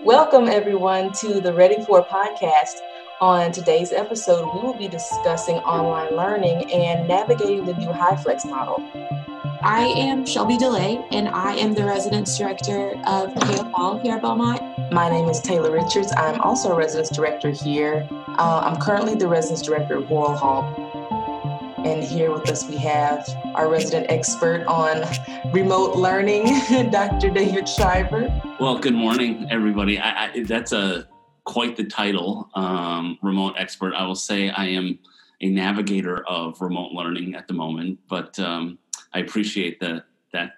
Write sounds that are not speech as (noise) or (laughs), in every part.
Welcome, everyone, to the Ready For podcast. On today's episode, we will be discussing online learning and navigating the new HyFlex model. I am Shelby DeLay, and I am the residence director of Hale Hall here at Belmont. My name is Taylor Richards. I'm also a residence director here. Uh, I'm currently the residence director at Worrell Hall. And here with us, we have our resident expert on remote learning, (laughs) Dr. David Schreiber. Well, good morning, everybody. I, I, that's a quite the title, um, remote expert. I will say I am a navigator of remote learning at the moment, but um, I appreciate that that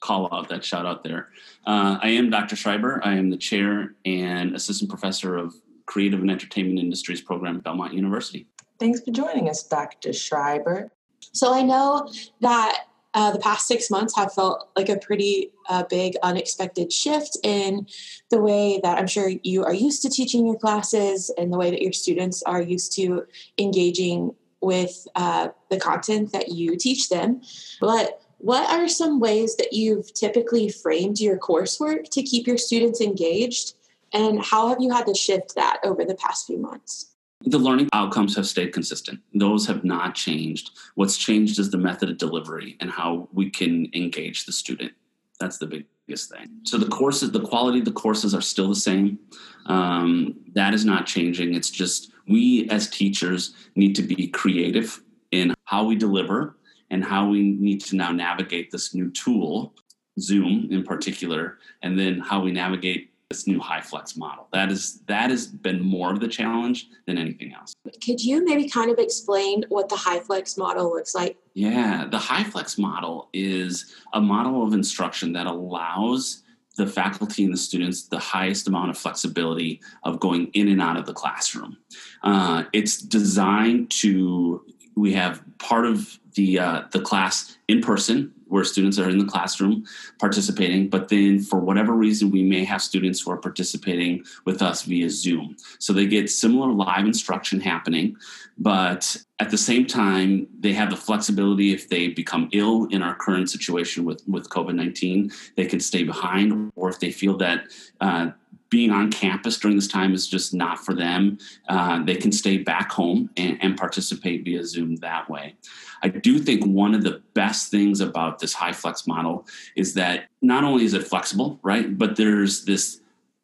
call out, that shout out there. Uh, I am Dr. Schreiber. I am the chair and assistant professor of creative and entertainment industries program at Belmont University. Thanks for joining us, Dr. Schreiber. So I know that uh, the past six months have felt like a pretty uh, big unexpected shift in the way that I'm sure you are used to teaching your classes and the way that your students are used to engaging with uh, the content that you teach them. But what are some ways that you've typically framed your coursework to keep your students engaged? And how have you had to shift that over the past few months? The learning outcomes have stayed consistent. Those have not changed. What's changed is the method of delivery and how we can engage the student. That's the biggest thing. So the courses, the quality of the courses are still the same. Um, that is not changing. It's just we as teachers need to be creative in how we deliver and how we need to now navigate this new tool, Zoom in particular, and then how we navigate this new HyFlex model. That is that has been more of the challenge than anything else. Could you maybe kind of explain what the HyFlex model looks like? Yeah, the HyFlex model is a model of instruction that allows the faculty and the students the highest amount of flexibility of going in and out of the classroom. Uh, it's designed to we have part of the uh, the class in person where students are in the classroom participating, but then for whatever reason, we may have students who are participating with us via Zoom. So they get similar live instruction happening, but at the same time, they have the flexibility if they become ill in our current situation with, with COVID 19, they can stay behind, or if they feel that uh, being on campus during this time is just not for them, uh, they can stay back home and, and, participate via Zoom that way. I do think one of the best things about this HyFlex model is that not only is it flexible, right, but there's this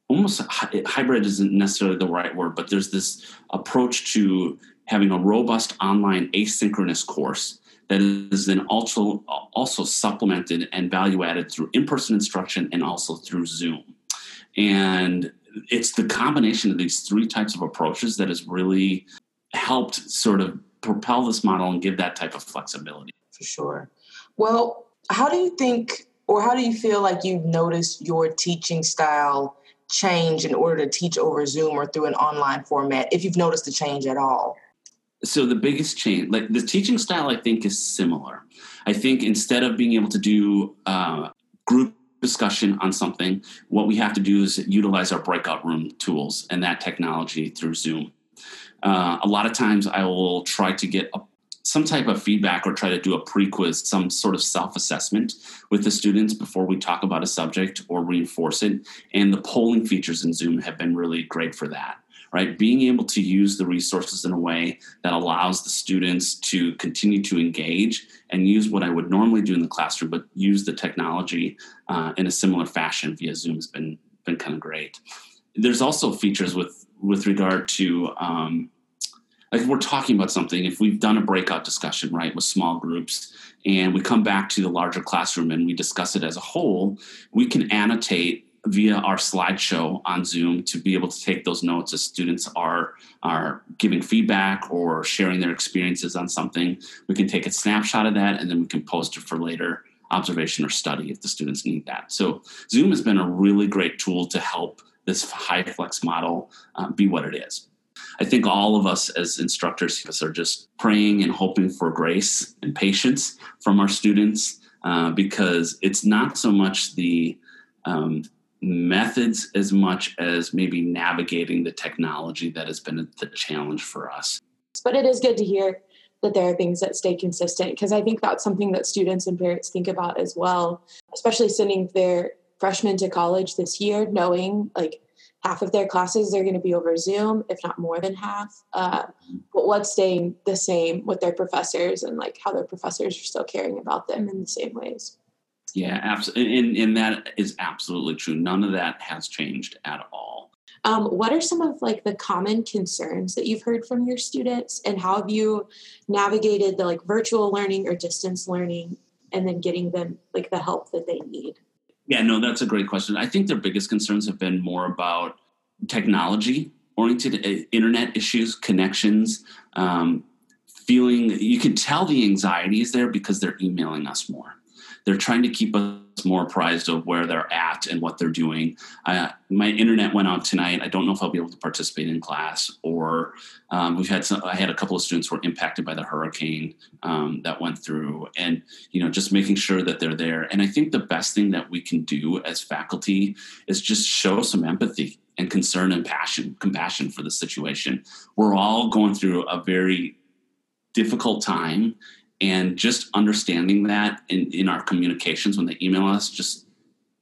almost hybrid isn't necessarily the right word, but there's this approach to having a robust online asynchronous course that is then also also supplemented and value added through in-person instruction and also through Zoom. And it's the combination of these three types of approaches that has really helped sort of propel this model and give that type of flexibility. For sure. Well, how do you think, or how do you feel like you've noticed your teaching style change in order to teach over Zoom or through an online format, if you've noticed a change at all? So the biggest change, like the teaching style, I think is similar. I think instead of being able to do uh, group discussion on something, what we have to do is utilize our breakout room tools and that technology through Zoom. Uh, a lot of times I will try to get a, some type of feedback or try to do a pre quiz, some sort of self assessment with the students before we talk about a subject or reinforce it. And the polling features in Zoom have been really great for that right? Being able to use the resources in a way that allows the students to continue to engage and use what I would normally do in the classroom, but use the technology uh, in a similar fashion via Zoom has been been kind of great. There's also features with with regard to um, like we're talking about something, if we've done a breakout discussion, right, with small groups, and we come back to the larger classroom and we discuss it as a whole, we can annotate via our slideshow on Zoom to be able to take those notes as students are are giving feedback or sharing their experiences on something. We can take a snapshot of that and then we can post it for later observation or study if the students need that. So Zoom has been a really great tool to help this HyFlex model uh, be what it is. I think all of us as instructors are just praying and hoping for grace and patience from our students uh, because it's not so much the um, methods as much as maybe navigating the technology that has been the challenge for us. But it is good to hear that there are things that stay consistent because I think that's something that students and parents think about as well, especially sending their freshmen to college this year, knowing like half of their classes are going to be over Zoom, if not more than half. Uh, but what's staying the same with their professors and like how their professors are still caring about them in the same ways. Yeah, absolutely. And, and that is absolutely true. None of that has changed at all. Um, what are some of like the common concerns that you've heard from your students and how have you navigated the like virtual learning or distance learning and then getting them like the help that they need? Yeah, no, that's a great question. I think their biggest concerns have been more about technology oriented uh, internet issues, connections, um, feeling you can tell the anxiety is there because they're emailing us more. They're trying to keep us more apprised of where they're at and what they're doing. Uh, my internet went out tonight. I don't know if I'll be able to participate in class, or um, we've had some. I had a couple of students who were impacted by the hurricane um, that went through, and you know, just making sure that they're there. And I think the best thing that we can do as faculty is just show some empathy and concern and passion, compassion for the situation. We're all going through a very difficult time and just understanding that in, in our communications when they email us just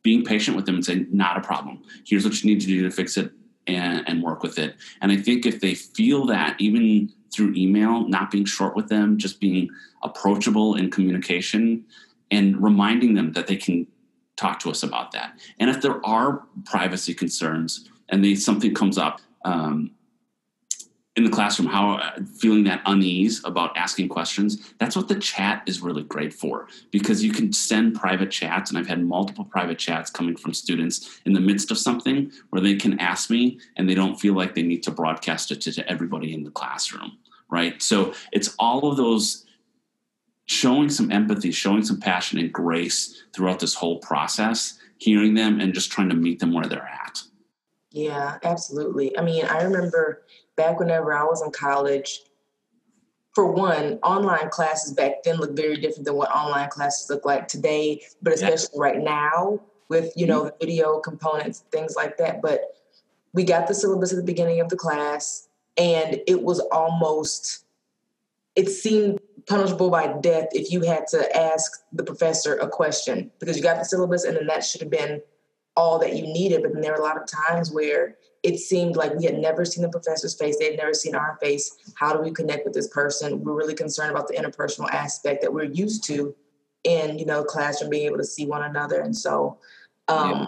being patient with them and saying not a problem. Here's what you need to do to fix it and, and work with it. And i think if they feel that even through email not being short with them just being approachable in communication and reminding them that they can talk to us about that. And if there are privacy concerns and they something comes up um, in the classroom how uh, feeling that unease about asking questions that's what the chat is really great for because you can send private chats and i've had multiple private chats coming from students in the midst of something where they can ask me and they don't feel like they need to broadcast it to, to everybody in the classroom right? So it's all of those showing some empathy showing some passion and grace throughout this whole process hearing them and just trying to meet them where they're at. Yeah absolutely. I mean i remember back whenever I was in college, for one, online classes back then looked very different than what online classes look like today, but especially yeah. right now with, you know, mm-hmm. the video components, things like that. But we got the syllabus at the beginning of the class and it was almost it seemed punishable by death if you had to ask the professor a question because you got the syllabus and then that should have been all that you needed. But then there were a lot of times where it seemed like we had never seen the professor's face. They had never seen our face. How do we connect with this person? We're really concerned about the interpersonal aspect that we're used to in, you know, classroom, being able to see one another. And so um, yeah.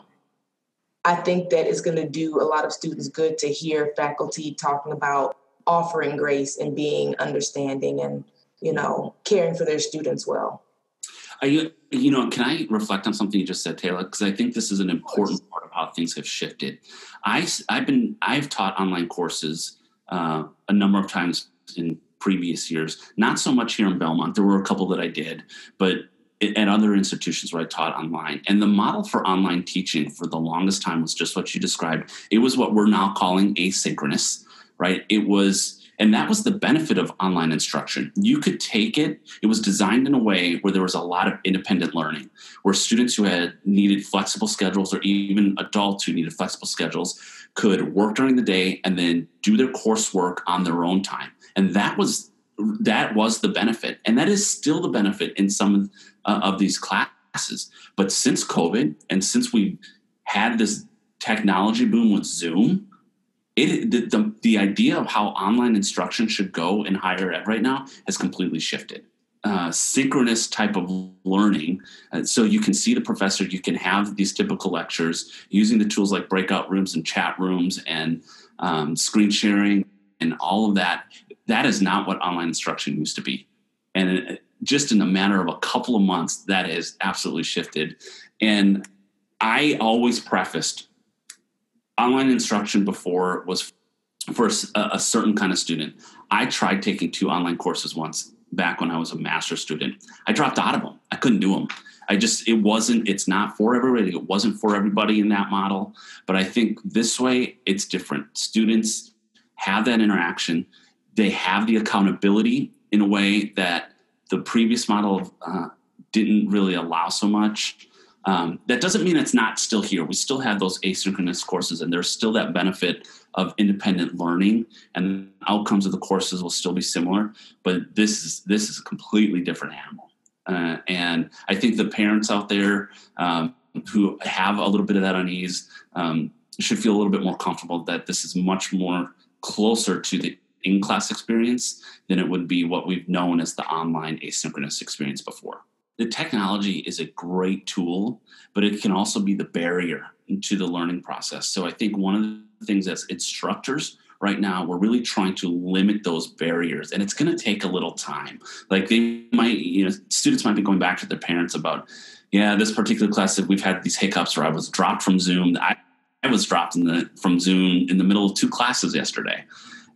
I think that it's going to do a lot of students good to hear faculty talking about offering grace and being understanding and, you know, caring for their students well. You know, can I reflect on something you just said, Taylor? Because I think this is an important part of how things have shifted. I, I've been, I've taught online courses uh, a number of times in previous years. Not so much here in Belmont. There were a couple that I did, but at other institutions where I taught online. And the model for online teaching for the longest time was just what you described. It was what we're now calling asynchronous, right? It was and that was the benefit of online instruction. You could take it, it was designed in a way where there was a lot of independent learning, where students who had needed flexible schedules or even adults who needed flexible schedules could work during the day and then do their coursework on their own time. And that was that was the benefit. And that is still the benefit in some uh, of these classes. But since COVID and since we had this technology boom with Zoom, it the, the, the idea of how online instruction should go in higher ed right now has completely shifted. Uh, synchronous type of learning uh, so you can see the professor you can have these typical lectures using the tools like breakout rooms and chat rooms and um, screen sharing and all of that. That is not what online instruction used to be. And uh, just in a matter of a couple of months that has absolutely shifted. And i always prefaced online instruction before was for a, a, certain kind of student. I tried taking two online courses once back when I was a master student. I dropped out of them. I couldn't do them. I just it wasn't it's not for everybody. It wasn't for everybody in that model, but I think this way it's different. Students have that interaction. They have the accountability in a way that the previous model uh, didn't really allow so much. Um, that doesn't mean it's not still here. We still have those asynchronous courses, and there's still that benefit of independent learning, and outcomes of the courses will still be similar. But this is this is a completely different animal, uh, and I think the parents out there um, who have a little bit of that unease, um, should feel a little bit more comfortable that this is much more closer to the in class experience than it would be what we've known as the online asynchronous experience before. The technology is a great tool, but it can also be the barrier to the learning process. So I think one of the things as instructors right now we're really trying to limit those barriers and it's going to take a little time. Like they might you know students might be going back to their parents about yeah this particular class that we've had these hiccups where i was dropped from zoom. I, I was dropped the from zoom in the middle of two classes yesterday.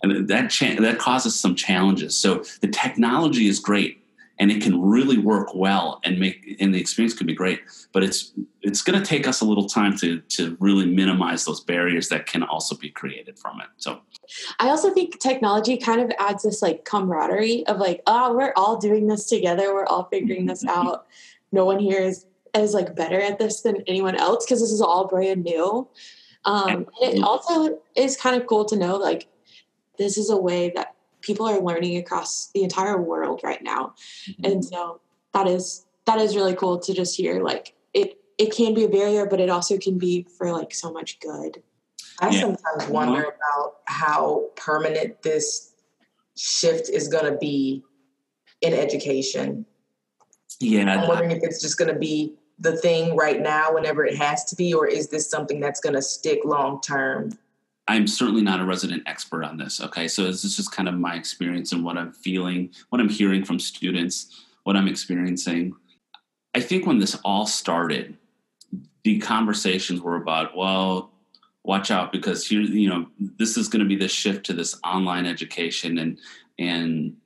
And that cha- that causes some challenges. So the technology is great and it can really work well and make and the experience can be great. But it's it's going to take us a little time to to really minimize those barriers that can also be created from it so. I also think technology kind of adds this like camaraderie of like oh we're all doing this together. We're all figuring this (laughs) out. No one here is is like better at this than anyone else because this is all brand new. Um, and it also is kind of cool to know like this is a way that people are learning across the entire world right now. Mm-hmm. and so that is that is really cool to just hear like it it can be a barrier but it also can be for like so much good. I yeah. sometimes wonder about how permanent this shift is going to be in education. Yeah. I'm wondering if it's just going to be the thing right now whenever it has to be or is this something that's going to stick long term I'm certainly not a resident expert on this. Okay, so this is just kind of my experience and what I'm feeling, what I'm hearing from students, what I'm experiencing. I think when this all started, the conversations were about, well, watch out because here, you know, this is going to be the shift to this online education and and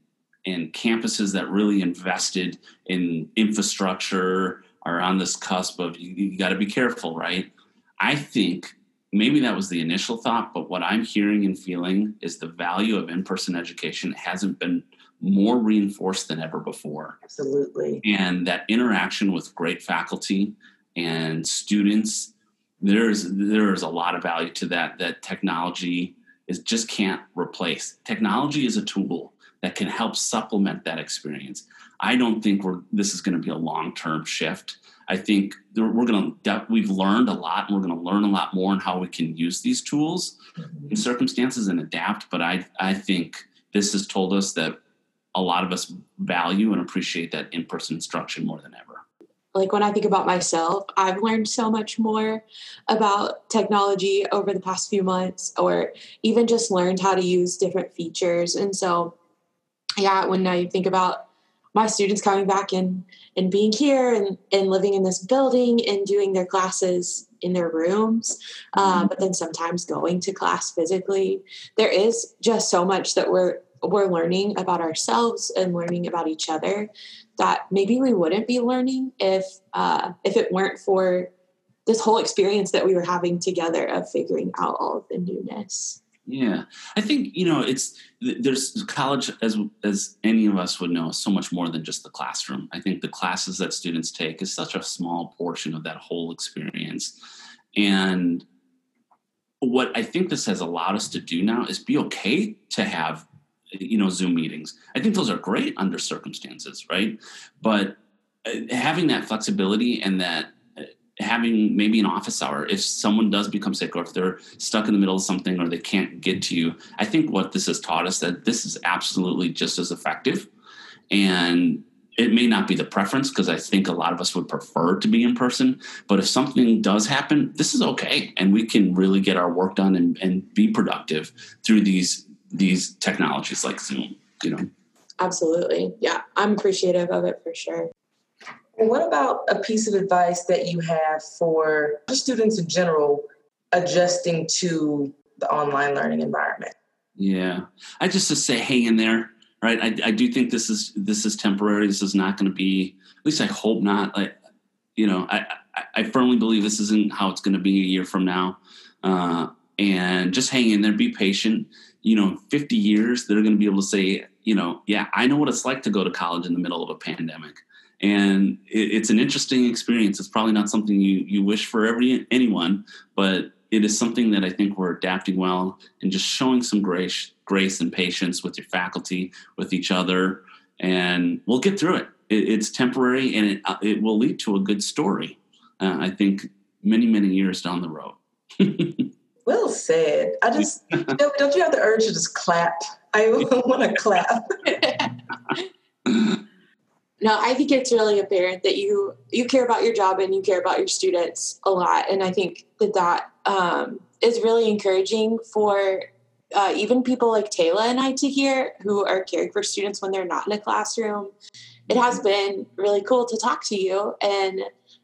and campuses that really invested in infrastructure are on this cusp of you, you got to be careful, right? I think maybe that was the initial thought, but what I'm hearing and feeling is the value of in person education hasn't been more reinforced than ever before. Absolutely. And that interaction with great faculty and students, there's there's a lot of value to that that technology is just can't replace. Technology is a tool that can help supplement that experience. I don't think we're this is going to be a long-term shift. I think we're going to we've learned a lot, and we're going to learn a lot more on how we can use these tools mm-hmm. in circumstances and adapt. But I I think this has told us that a lot of us value and appreciate that in person instruction more than ever. Like when I think about myself, I've learned so much more about technology over the past few months, or even just learned how to use different features. And so, yeah, when I think about my students coming back and and being here and, and living in this building and doing their classes in their rooms uh, but then sometimes going to class physically. There is just so much that we're we're learning about ourselves and learning about each other that maybe we wouldn't be learning if uh, if it weren't for this whole experience that we were having together of figuring out all of the newness yeah, I think you know it's there's college as as any of us would know so much more than just the classroom. I think the classes that students take is such a small portion of that whole experience, and what I think this has allowed us to do now is be okay to have you know Zoom meetings. I think those are great under circumstances, right? But uh, having that flexibility and that having maybe an office hour if someone does become sick or if they're stuck in the middle of something or they can't get to you i think what this has taught us that this is absolutely just as effective. And it may not be the preference because i think a lot of us would prefer to be in person but if something does happen this is okay. And we can really get our work done and, and be productive through these these technologies like zoom you know? Absolutely. Yeah i'm appreciative of it for sure what about a piece of advice that you have for students in general adjusting to the online learning environment? Yeah, I just to say, hang in there, right? I, I do think this is this is temporary. This is not going to be. At least I hope not. Like, you know, I I, I firmly believe this isn't how it's going to be a year from now. Uh, and just hang in there, be patient. You know, 50 years, they're going to be able to say, you know, yeah, I know what it's like to go to college in the middle of a pandemic and it, it's an interesting experience. It's probably not something you you wish for every anyone, but it is something that I think we're adapting well and just showing some grace, grace and patience with your faculty, with each other, and we'll get through it. it it's temporary, and it uh, it will lead to a good story. Uh, I think many many years down the road. (laughs) Well said. I just (laughs) don't you have the urge to just clap? I (laughs) want to clap. No, I think it's really apparent that you you care about your job and you care about your students a lot, and I think that that um, is really encouraging for uh, even people like Taylor and I to hear who are caring for students when they're not in a classroom. It has been really cool to talk to you and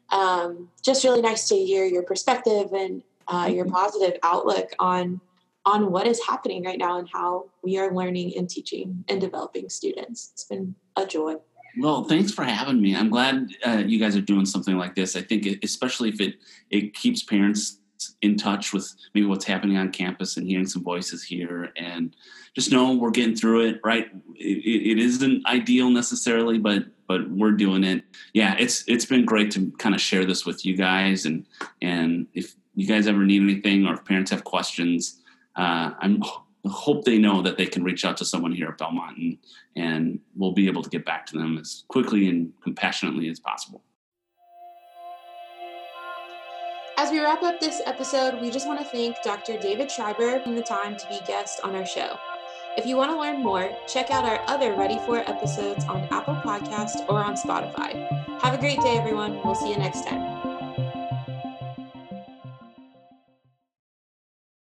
um, just really nice to hear your perspective and uh, your mm-hmm. positive outlook on on what is happening right now and how we are learning and teaching and developing students. It's been a joy. Well, thanks for having me. I'm glad uh, you guys are doing something like this. I think, especially if it it keeps parents in touch with maybe what's happening on campus and hearing some voices here, and just know we're getting through it. Right? it, it isn't ideal necessarily, but but we're doing it. Yeah, it's it's been great to kind of share this with you guys, and and if you guys ever need anything or if parents have questions, uh, I'm hope they know that they can reach out to someone here at Belmont and, and we'll be able to get back to them as quickly and compassionately as possible. As we wrap up this episode, we just want to thank Dr. David Schreiber for the time to be guest on our show. If you want to learn more, check out our other Ready For episodes on Apple Podcast or on Spotify. Have a great day, everyone. We'll see you next time.